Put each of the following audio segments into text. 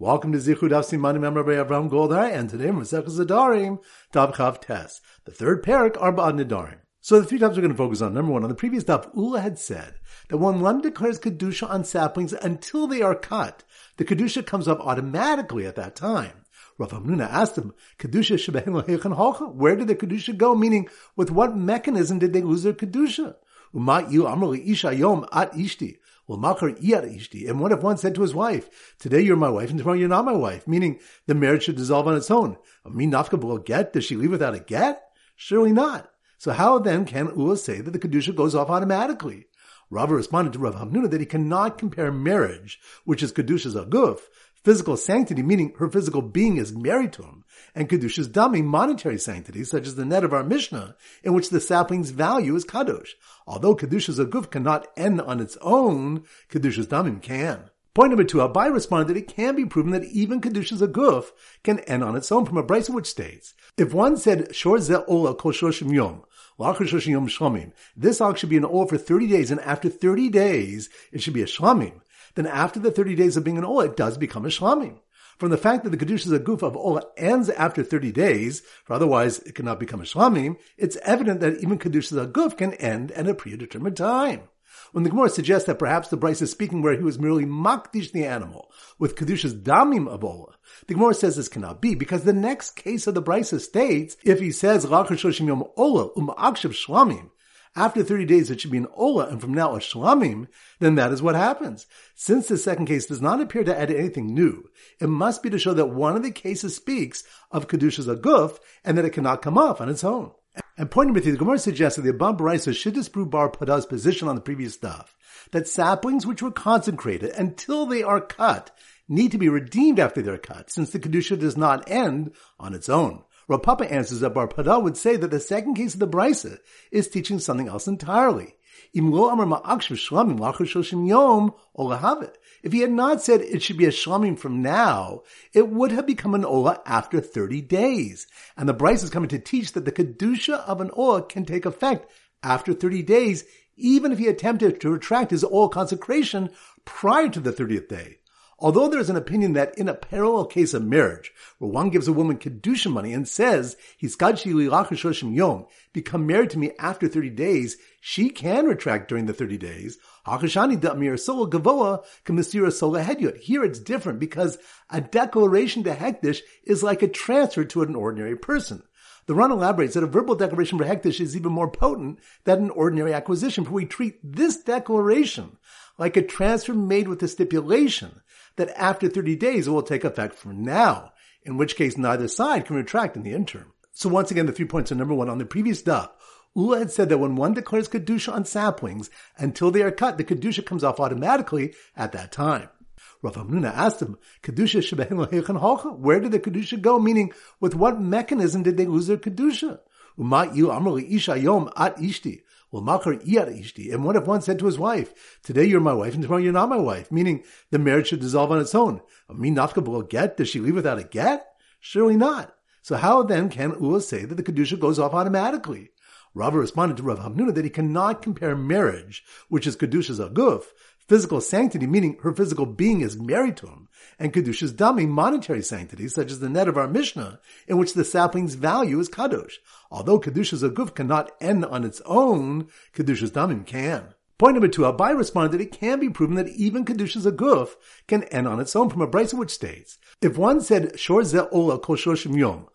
Welcome to Zichru Daf Simanim Rabbi Avram Goldhar, and today Masechah Nedarim Daf Chav Tes, the third parak Arba Nedarim. So the three topics we're going to focus on. Number one, on the previous daf, Ula had said that when one declares kedusha on saplings until they are cut, the kedusha comes up automatically at that time. Rav Hamnuna asked him, "Kedusha shebehin Where did the kedusha go? Meaning, with what mechanism did they lose their kedusha? Umat yu amrli isha yom at ishti. Makar ishti. And what if one said to his wife, "Today you're my wife, and tomorrow you're not my wife," meaning the marriage should dissolve on its own? Me nafka will get. Does she leave without a get? Surely not. So how then can Ula say that the kedusha goes off automatically? Rava responded to Rav Hamnuna that he cannot compare marriage, which is kedusha's aguf, physical sanctity, meaning her physical being is married to him, and Kedusha's dami, monetary sanctity, such as the net of our Mishnah, in which the sapling's value is Kadosh. Although Kedusha's aguf cannot end on its own, Kedusha's damim can. Point number two, Abai responded that it can be proven that even Kedusha's aguf can end on its own from a brisa which states, if one said, Shor ze ola kol shoshim yom, this ox should be an oil for 30 days, and after 30 days, it should be a shlamim then after the 30 days of being an Ola, it does become a Shlamim. From the fact that the Kedusha's aguf of Ola ends after 30 days, for otherwise it cannot become a Shlamim, it's evident that even Kedusha's aguf can end at a predetermined time. When the Gemara suggests that perhaps the Braisa is speaking where he was merely makdish the animal with Kedusha's damim of Ola, the Gemara says this cannot be because the next case of the Braisa states if he says lacher yom Ola um shlamim, after 30 days it should be an Ola and from now a Shlamim, then that is what happens. Since the second case does not appear to add anything new, it must be to show that one of the cases speaks of Kedusha's Aguf and that it cannot come off on its own. And pointing with you, the Gemara suggests that the Abban Baraisa should disprove Bar Pada's position on the previous stuff, that saplings which were consecrated until they are cut need to be redeemed after they're cut, since the Kedusha does not end on its own. Rav Papa answers that Bar Pada would say that the second case of the Brisa is teaching something else entirely. If he had not said it should be a shlamim from now, it would have become an ola after 30 days. And the Braisa is coming to teach that the kedusha of an ola can take effect after 30 days, even if he attempted to retract his ola consecration prior to the 30th day. Although there is an opinion that in a parallel case of marriage, where one gives a woman kedusha money and says, yom, become married to me after 30 days, she can retract during the 30 days. Here it's different because a declaration to hekdesh is like a transfer to an ordinary person. The Ran elaborates that a verbal declaration for hekdesh is even more potent than an ordinary acquisition, for we treat this declaration like a transfer made with the stipulation that after 30 days it will take effect from now, in which case neither side can retract in the interim. So once again, the three points are number one, on the previous daf, Ula had said that when one declares Kedusha on saplings, until they are cut, the Kedusha comes off automatically at that time. Rav Hamnuna asked him, Kedusha shebehin Where did the Kedusha go? Meaning, with what mechanism did they lose their Kedusha? At ishti. Well, makar Iyar ishti. And what if one said to his wife, today you're my wife and tomorrow you're not my wife? Meaning the marriage should dissolve on its own. Me nafka will get. Does she leave without a get? Surely not. So how then can Ula say that the Kedusha goes off automatically? Rava responded to Rav Hamnuna that he cannot compare marriage, which is Kedusha's aguf, physical sanctity, meaning her physical being is married to him, and Kedusha's dami, monetary sanctity, such as the net of our Mishnah, in which the sapling's value is Kadosh. Although Kedusha's aguf cannot end on its own, Kedusha's damim can. Point number two, Abai responded that it can be proven that even Kedusha's aguf can end on its own from a brisa which states, if one said, Shor ze ola kol shoshim yom,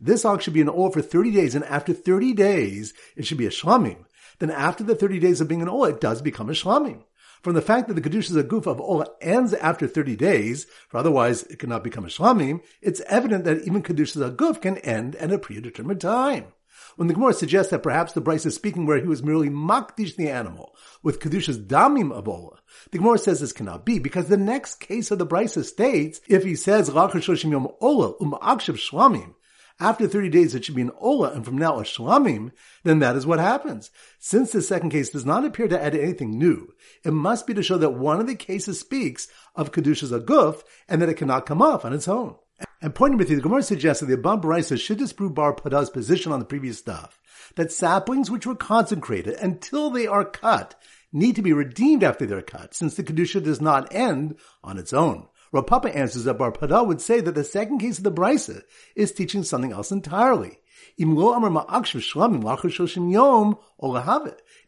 this ox should be an oil for 30 days, and after 30 days, it should be a shlamim then after the 30 days of being an Ola, it does become a Shlamim. From the fact that the Kedusha's aguf of Ola ends after 30 days, for otherwise it cannot become a Shlamim, it's evident that even Kedusha's aguf can end at a predetermined time. When the Gemara suggests that perhaps the Braisa is speaking where he was merely makdish the animal with Kedusha's damim of Ola, the Gemara says this cannot be because the next case of the Braisa states if he says Yom Ola um Shlamim, after 30 days it should be an Ola and from now a Shlamim, then that is what happens. Since the second case does not appear to add anything new, it must be to show that one of the cases speaks of Kedusha's Aguf and that it cannot come off on its own. And pointing with you, the Gemara suggests that the Abban Baraisa should disprove Bar Pada's position on the previous stuff, that saplings which were consecrated until they are cut need to be redeemed after they're cut, since the Kedusha does not end on its own. Rav Papa answers that Bar Pada would say that the second case of the Brisa is teaching something else entirely. If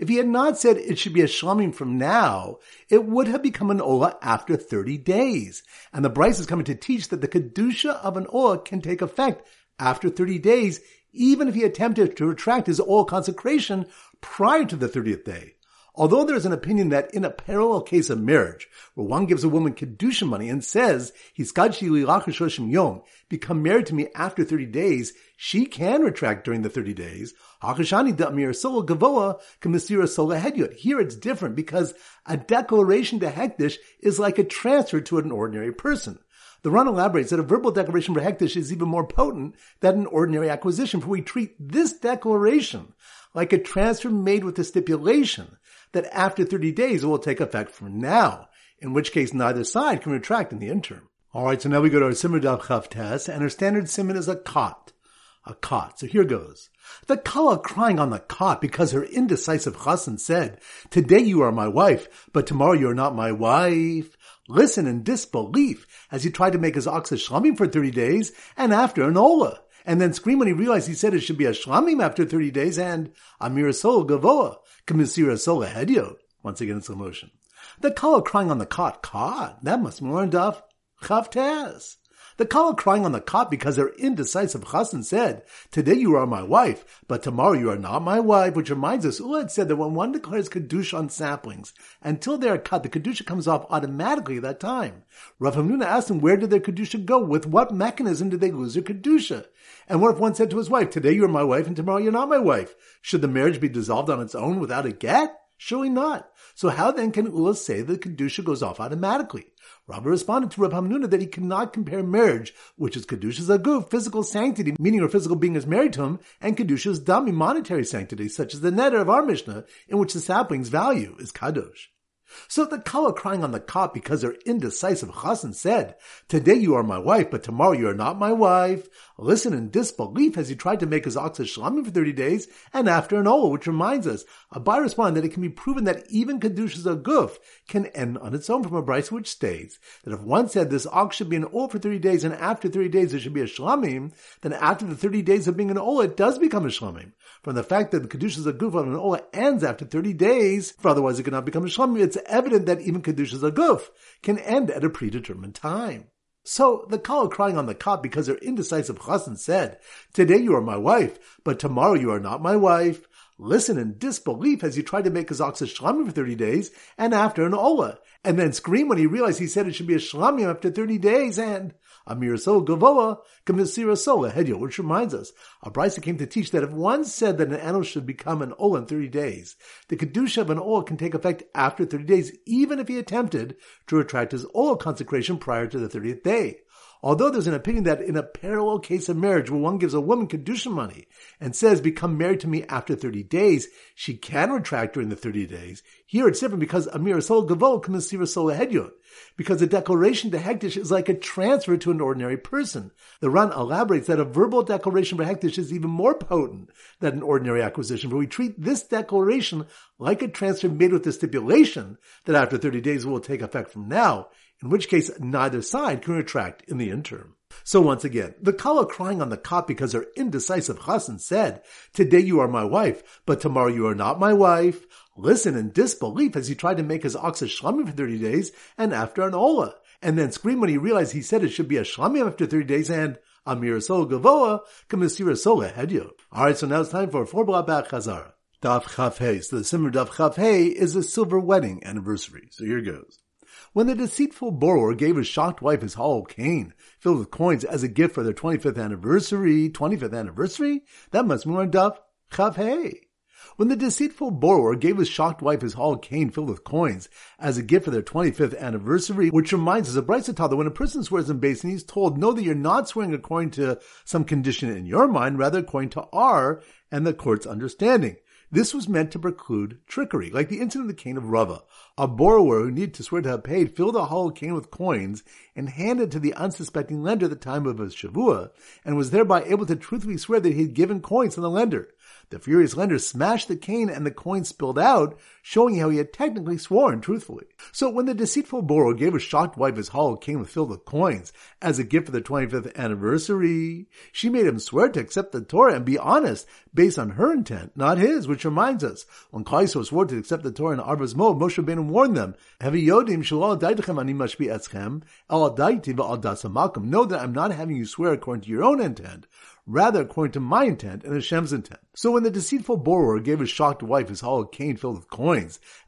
he had not said it should be a shlamim from now, it would have become an ola after 30 days. And the Braisa is coming to teach that the kedusha of an ola can take effect after 30 days, even if he attempted to retract his oil consecration prior to the 30th day. Although there is an opinion that in a parallel case of marriage, where one gives a woman kedusha money and says, yom, become married to me after 30 days, she can retract during the 30 days. Here it's different because a declaration to hekdesh is like a transfer to an ordinary person. The Ran elaborates that a verbal declaration for hekdesh is even more potent than an ordinary acquisition, for we treat this declaration like a transfer made with a stipulation that after 30 days it will take effect from now, in which case neither side can retract in the interim. Alright, so now we go to our Simmer Chav test, and our standard simon is a cot. A cot. So here goes. The Kala crying on the cot because her indecisive chassan said, Today you are my wife, but tomorrow you are not my wife. Listen in disbelief as he tried to make his ox a shlamim for 30 days and after an ola. And then scream when he realized he said it should be a shlamim after 30 days and amir sol gavoa. Kamisira Sola Hedio. Once again, it's a motion. The Kala crying on the cot, cot. That must be more enough. Chavtez. The Kala crying on the cot because their indecisive chassan said, Today you are my wife, but tomorrow you are not my wife, which reminds us, Ula had said that when one declares Kedusha on saplings, until they are cut, the Kedusha comes off automatically at that time. Rav Hamnuna asked him, where did their Kedusha go? With what mechanism did they lose their Kedusha? And what if one said to his wife, today you are my wife and tomorrow you're not my wife? Should the marriage be dissolved on its own without a get? Surely not. So how then can Ula say that Kedusha goes off automatically? Rabbi responded to Rabbi Hamnuna that he cannot compare marriage, which is Kedusha's aguf, physical sanctity, meaning her physical being is married to him, and Kedusha's dami, monetary sanctity, such as the neder of our Mishnah, in which the sapling's value is kadosh. So the Kala crying on the cot because her indecisive chassan said, Today you are my wife, but tomorrow you are not my wife. Listen in disbelief as he tried to make his ox a shlamim for 30 days and after an ola, which reminds us, Abai responded that it can be proven that even Kedusha's aguf can end on its own from a Braisa which states that if one said this ox should be an ola for 30 days and after 30 days there should be a shlamim, then after the 30 days of being an ola, it does become a shlamim. From the fact that the Kedusha's aguf on an ola ends after 30 days, for otherwise it cannot become a shlamim, it's evident that even Kedusha's aguf can end at a predetermined time. So the Kala crying on the cot because her indecisive chassan said, Today you are my wife, but tomorrow you are not my wife. Listen in disbelief as he tried to make his ox a shlamim for 30 days and after an ola, and then scream when he realized he said it should be a shlamim after 30 days and Amir Sol Gavoa, Kamisira Sola Hedyo, which reminds us, a Brisa came to teach that if one said that an animal should become an Ola in 30 days, the Kedusha of an Ola can take effect after 30 days, even if he attempted to retract his Ola consecration prior to the 30th day. Although there's an opinion that in a parallel case of marriage where one gives a woman Kedusha money and says, become married to me after 30 days, she can retract during the 30 days. Here it's different because Amir Sol Gavol Kamasira Sol Hedyot. Because a declaration to Hekdesh is like a transfer to an ordinary person. The Ran elaborates that a verbal declaration for Hekdesh is even more potent than an ordinary acquisition, but we treat this declaration like a transfer made with the stipulation that after 30 days will take effect from now in which case neither side can retract in the interim. So once again, the Kala crying on the cot because her indecisive chassan said, Today you are my wife, but tomorrow you are not my wife. Listen in disbelief as he tried to make his ox a shlamim for 30 days and after an ola, and then scream when he realized he said it should be a shlamim after 30 days and Amir Sol Gavoa, Kamisira Sola Hedyo. Alright, so now it's time for four blah back Chazara. Daf Chaf. So the Simmer Daf chafhei is a silver wedding anniversary. So here goes. When the deceitful borrower gave his shocked wife his hollow cane filled with coins as a gift for their 25th anniversary, 25th anniversary? That must be on Daf Chav Hey. When the deceitful borrower gave his shocked wife his hollow cane filled with coins as a gift for their 25th anniversary, which reminds us of Brisa that when a person swears in Beis Din, he's told, know that you're not swearing according to some condition in your mind, rather according to our and the court's understanding. This was meant to preclude trickery, like the incident of the cane of Rava. A borrower who needed to swear to have paid filled a hollow cane with coins and handed to the unsuspecting lender at the time of his shavua, and was thereby able to truthfully swear that he had given coins to the lender. The furious lender smashed the cane and the coin spilled out, showing how he had technically sworn truthfully. So when the deceitful borrower gave his shocked wife his hollow cane filled with coins as a gift for the 25th anniversary, she made him swear to accept the Torah and be honest based on her intent, not his, which reminds us, when Klal swore to accept the Torah in Arvos Moav, Moshe Rabbeinu warned them. Know that I'm not having you swear according to your own intent, rather according to my intent and Hashem's intent. So when the deceitful borrower gave his shocked wife his hollow cane filled with coins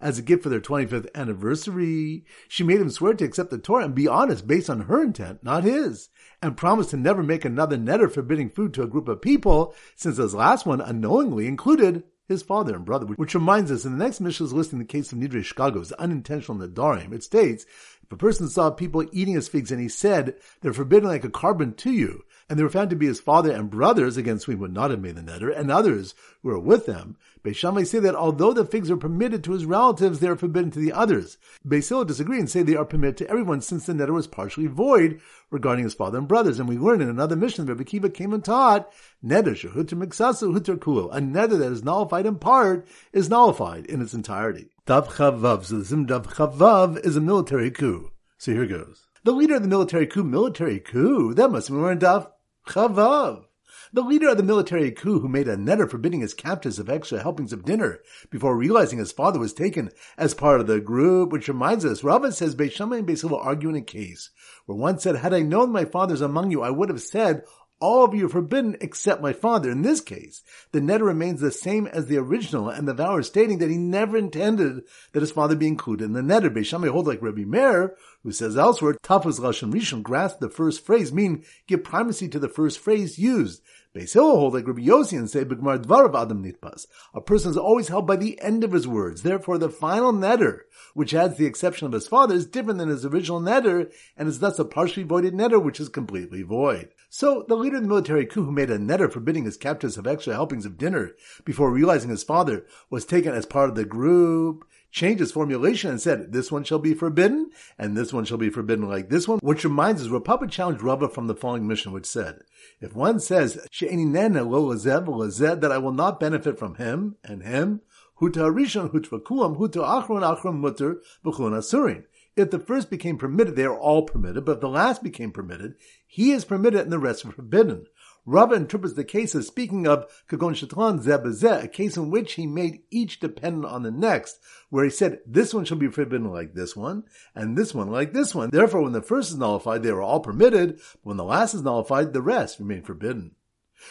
as a gift for their 25th anniversary, she made him swear to accept the Torah and be honest based on her intent, not his, and promised to never make another netter forbidding food to a group of people, since his last one unknowingly included his father and brother, which reminds us in the next Mishnah is listing the case of Nidre Shegagos unintentional Nadarim. It states, if a person saw people eating his figs and he said, they're forbidden like a korban to you, and they were found to be his father and brothers against whom he would not have made the neder, and others who were with them, Beis Shammai say that although the figs are permitted to his relatives, they are forbidden to the others. Beis Hillel disagree and say they are permitted to everyone since the neder was partially void regarding his father and brothers. And we learn in another Mishnah that Rabbi Akiva came and taught, neder shehuter miksasu huter kul, a neder that is nullified in part is nullified in its entirety. Dav Chavav, so the Sim Dav Chavav is a military coup. So here goes. The leader of the military coup, military coup, that must be more in Dav Chavav. The leader of the military coup who made a neder forbidding his captives of extra helpings of dinner before realizing his father was taken as part of the group, which reminds us, Rava says Beis Shammai and Beis Hillel argue in a case where one said, had I known my father's among you, I would have said, all of you are forbidden except my father. In this case, the neder remains the same as the original, and the vower stating that he never intended that his father be included in the neder. Beis Shammai holds like Rabbi Meir, who says elsewhere, Tafuz Lashon Rishon, grasp the first phrase, mean give primacy to the first phrase used. Beis Hillel hold like Rabbi Yossi and say, Dvarav Adam Nitpas. A person is always held by the end of his words. Therefore, the final netter, which adds the exception of his father, is different than his original netter, and is thus a partially voided netter, which is completely void. So, the leader of the military coup who made a neder forbidding his captives of extra helpings of dinner before realizing his father was taken as part of the group, changed his formulation and said, this one shall be forbidden, and this one shall be forbidden like this one, which reminds us, Rav Papa challenged Rava from the following Mishnah, which said, if one says, that I will not benefit from him and him, huta rishon hutvakuam huta achron mutter asurin. If the first became permitted, they are all permitted, but if the last became permitted, he is permitted and the rest are forbidden. Rava interprets the case as speaking of Kagon Shatran Zebazeh, a case in which he made each dependent on the next, where he said, this one shall be forbidden like this one, and this one like this one. Therefore, when the first is nullified, they are all permitted, but when the last is nullified, the rest remain forbidden.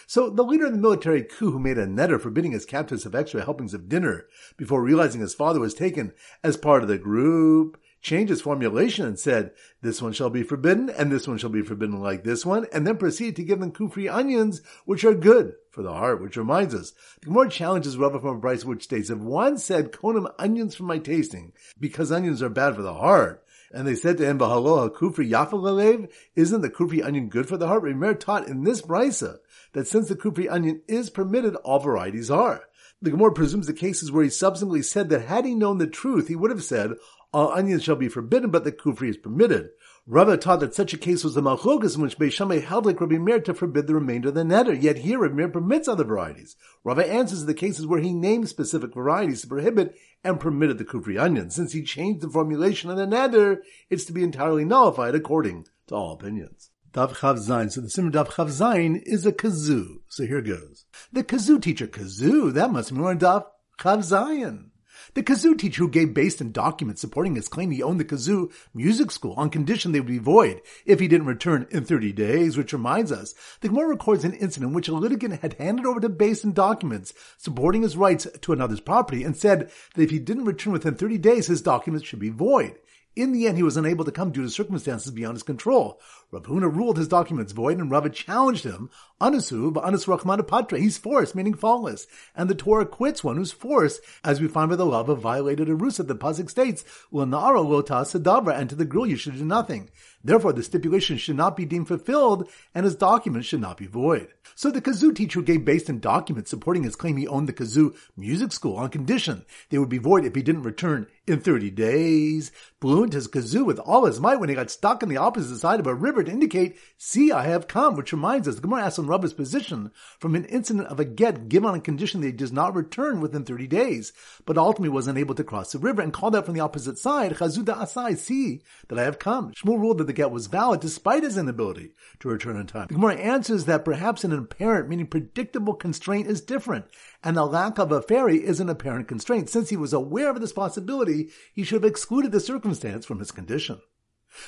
So the leader of the military coup who made a neder forbidding his captives of extra helpings of dinner before realizing his father was taken as part of the group changed his formulation and said, this one shall be forbidden, and this one shall be forbidden like this one, and then proceed to give them kufri onions, which are good for the heart, which reminds us, the more challenges Rava from a price which states, if one said, konam onions for my tasting, because onions are bad for the heart, and they said to him, Bahaloha kufri yafalalev, isn't the kufri onion good for the heart? Remer taught in this brisa that since the kufri onion is permitted, all varieties are. The Gemara presumes the cases where he subsequently said that had he known the truth, he would have said, all onions shall be forbidden, but the kufri is permitted. Rava taught that such a case was the machlokes in which Beis Shammai held like Rabbi Meir to forbid the remainder of the neder. Yet here Rabbi Meir permits other varieties. Rava answers the cases where he named specific varieties to prohibit and permitted the kufri onion. Since he changed the formulation of the neder, it's to be entirely nullified according to all opinions. Dav Chav Zayin. So the Simmer Dav Chav Zayin is a kazoo. So here goes. The kazoo teacher, kazoo, that must be more Dav Chav Zayin. The kazoo teacher who gave based documents supporting his claim he owned the kazoo music school on condition they would be void if he didn't return in 30 days, which reminds us, the Gemara records an incident in which a litigant had handed over to base and documents supporting his rights to another's property and said that if he didn't return within 30 days, his documents should be void. In the end, he was unable to come due to circumstances beyond his control. Rav Huna ruled his documents void, and Rava challenged him, Anasu, Anas Rachmana Patra, he's forced, meaning faultless. And the Torah quits one who's forced, as we find by the love of violated Arusa. The Pasuk states, Lanara lota sadavra, and to the girl you should do nothing. Therefore, the stipulation should not be deemed fulfilled, and his documents should not be void. So the kazoo teacher gave based in documents supporting his claim he owned the kazoo music school on condition they would be void if he didn't return in 30 days, blew into his kazoo with all his might when he got stuck on the opposite side of a river to indicate, see, I have come, which reminds us, the Gemara asks on Rabbi's position from an incident of a get given on condition that he does not return within 30 days, but ultimately was unable to cross the river and called out from the opposite side, Chazuda Asai, see that I have come. Shmuel ruled that the get was valid despite his inability to return in time. The Gemara answers that perhaps an apparent, meaning predictable constraint is different, and the lack of a ferry is an apparent constraint. Since he was aware of this possibility, he should have excluded the circumstance from his condition.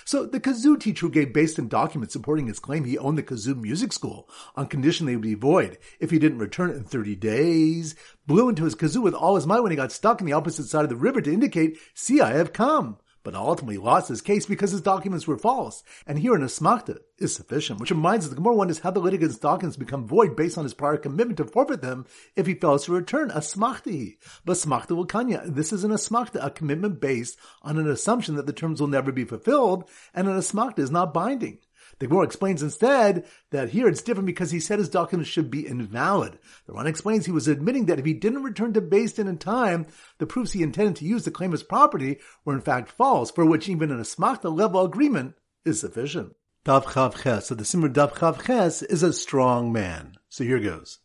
So the kazoo teacher gave based on documents supporting his claim he owned the kazoo music school on condition they would be void. If he didn't return it in 30 days, blew into his kazoo with all his might when he got stuck on the opposite side of the river to indicate, see, I have come but ultimately lost his case because his documents were false. And here an asmachta is sufficient, which reminds us the Gemara wonders how the litigant's documents become void based on his prior commitment to forfeit them if he fails to return. Asmachta But smachta will kanya. This is an asmachta, a commitment based on an assumption that the terms will never be fulfilled, and an asmachta is not binding. The Gemara explains instead that here it's different because he said his documents should be invalid. The Ran explains he was admitting that if he didn't return to Din in time, the proofs he intended to use to claim his property were in fact false, for which even an asmachta level agreement is sufficient. Dav Chav Ches. So the Simmer Dav Chav Ches is a strong man. So here goes.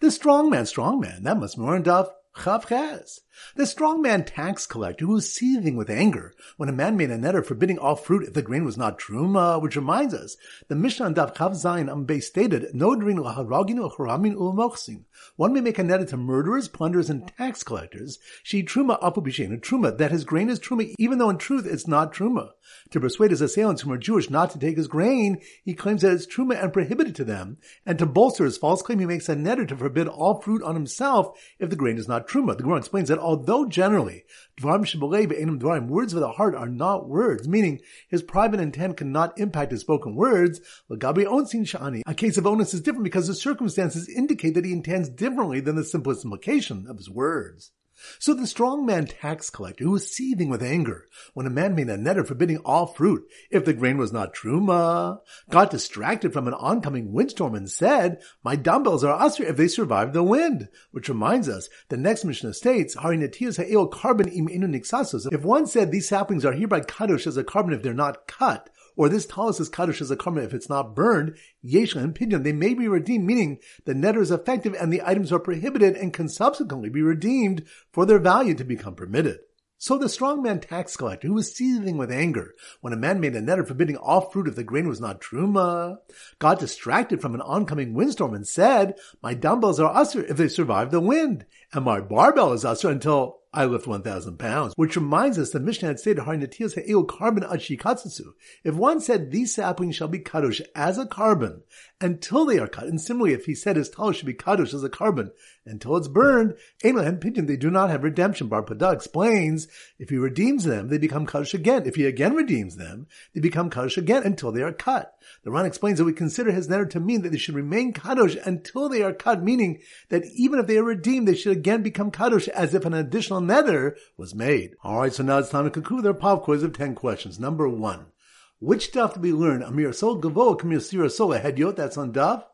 The strong man, strong man, that must be more in Dav Ches. The strong man tax collector who was seething with anger when a man made a netter forbidding all fruit if the grain was not truma, which reminds us, the Mishnah on Dav Chav Zayin Ambe stated, No drin laharagin ucharamin ulmochsin. One may make a netter to murderers, plunderers, and tax collectors. She truma apu truma, that his grain is truma, even though in truth it's not truma. To persuade his assailants who are Jewish not to take his grain, he claims that it's truma and prohibited to them. And to bolster his false claim, he makes a netter to forbid all fruit on himself if the grain is not truma. The Gemara explains that although generally words of the heart are not words, meaning his private intent cannot impact his spoken words, Lagabi Onsin Sha'ani, a case of onus is different because the circumstances indicate that he intends differently than the simplest implication of his words. So the strong man tax collector, who was seething with anger when a man made a netter forbidding all fruit if the grain was not truma, got distracted from an oncoming windstorm and said, my dumbbells are usher if they survive the wind. Which reminds us, the next Mishnah states, korban im inu nixasos. If one said these saplings are hereby kadosh as a korban if they're not cut, or this talus is kaddish as a karma if it's not burned, yesha and pidyon, they may be redeemed, meaning the netter is effective and the items are prohibited and can subsequently be redeemed for their value to become permitted. So the strongman tax collector, who was seething with anger when a man made a netter forbidding all fruit if the grain was not truma, got distracted from an oncoming windstorm and said, my dumbbells are usher if they survive the wind, and my barbell is usher until I lift 1,000 pounds, which reminds us that Mishnah had stated, korban If one said these saplings shall be kadosh as a korban until they are cut, and similarly, if he said his talus should be kadosh as a korban until it's burned, and Pidyon, they do not have redemption. Bar Pada explains, if he redeems them, they become kadosh again. If he again redeems them, they become kadosh again until they are cut. The Ran explains that we consider his netter to mean that they should remain kadosh until they are cut, meaning that even if they are redeemed, they should again become kadosh as if an additional nether was made. Alright, so now it's time to conclude our pop quiz of 10 questions. Number one. Which stuff did we learn? Amir Sol Gavo Kamir Sira Sol Hedyot, that's on Daf.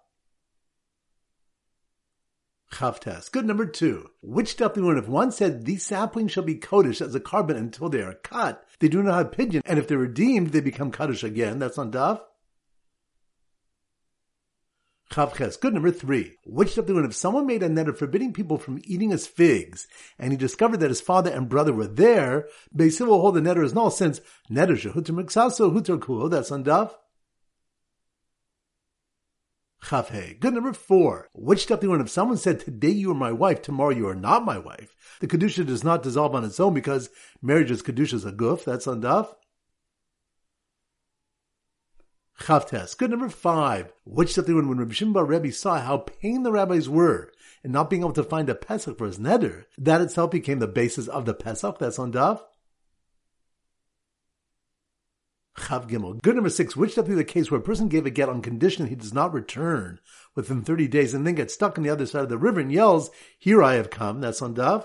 Chavtes. Good number two. Which stuff did we learn? If one said these saplings shall be Kodesh as a korban until they are cut, they do not have pidyon, and if they're redeemed, they become Kodesh again. That's on Daf. Chavches. Good number three. Which they run if someone made a net of forbidding people from eating his figs, and he discovered that his father and brother were there, Beis Hillel will hold the netter as null since netter shehuter mixaso huter kulo. That's on Daf. Chavhe. Good number four. Which step won if someone said, today you are my wife, tomorrow you are not my wife, the Kedusha does not dissolve on its own because marriage is Kedusha is a goof. That's on Daf. Chavtes. Good number five. Which something when, when Rabbi Shimba Rebbe saw how pain the rabbis were in not being able to find a Pesach for his neder, that itself became the basis of the Pesach. That's on Daf. Chav Gimel. Good number six. Which be the case where a person gave a get on condition he does not return within 30 days and then gets stuck on the other side of the river and yells, Here I have come. That's on Daf.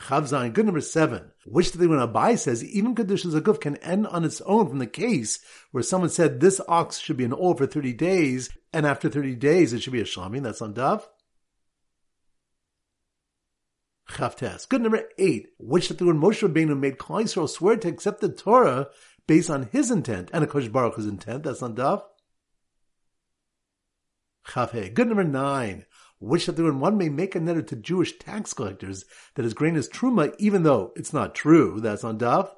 Chavzain, good number seven. Which the when Abai says even conditions Kedusha's Aguf can end on its own from the case where someone said this ox should be an old for 30 days, and after 30 days it should be a Shamin, that's on Daf. Chavtes. Good number eight, which that when Moshe Rabbeinu made Klal swear to accept the Torah based on his intent and Akash Baruch Hu's intent. That's on Daf. Chavhe. Good number nine, which that one may make a netter to Jewish tax collectors that his grain is truma, even though it's not true. That's on Daf.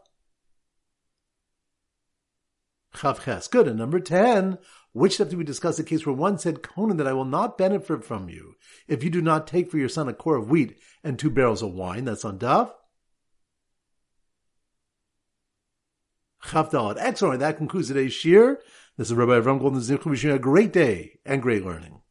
Chavches. Good. And number 10, which after we discuss a case where one said, Konam, that I will not benefit from you if you do not take for your son a core of wheat and two barrels of wine. That's on Daf. Chavdalad. Excellent. That concludes today's shir. This is Rabbi Avram Goldhar Zichru wishing you a great day and great learning.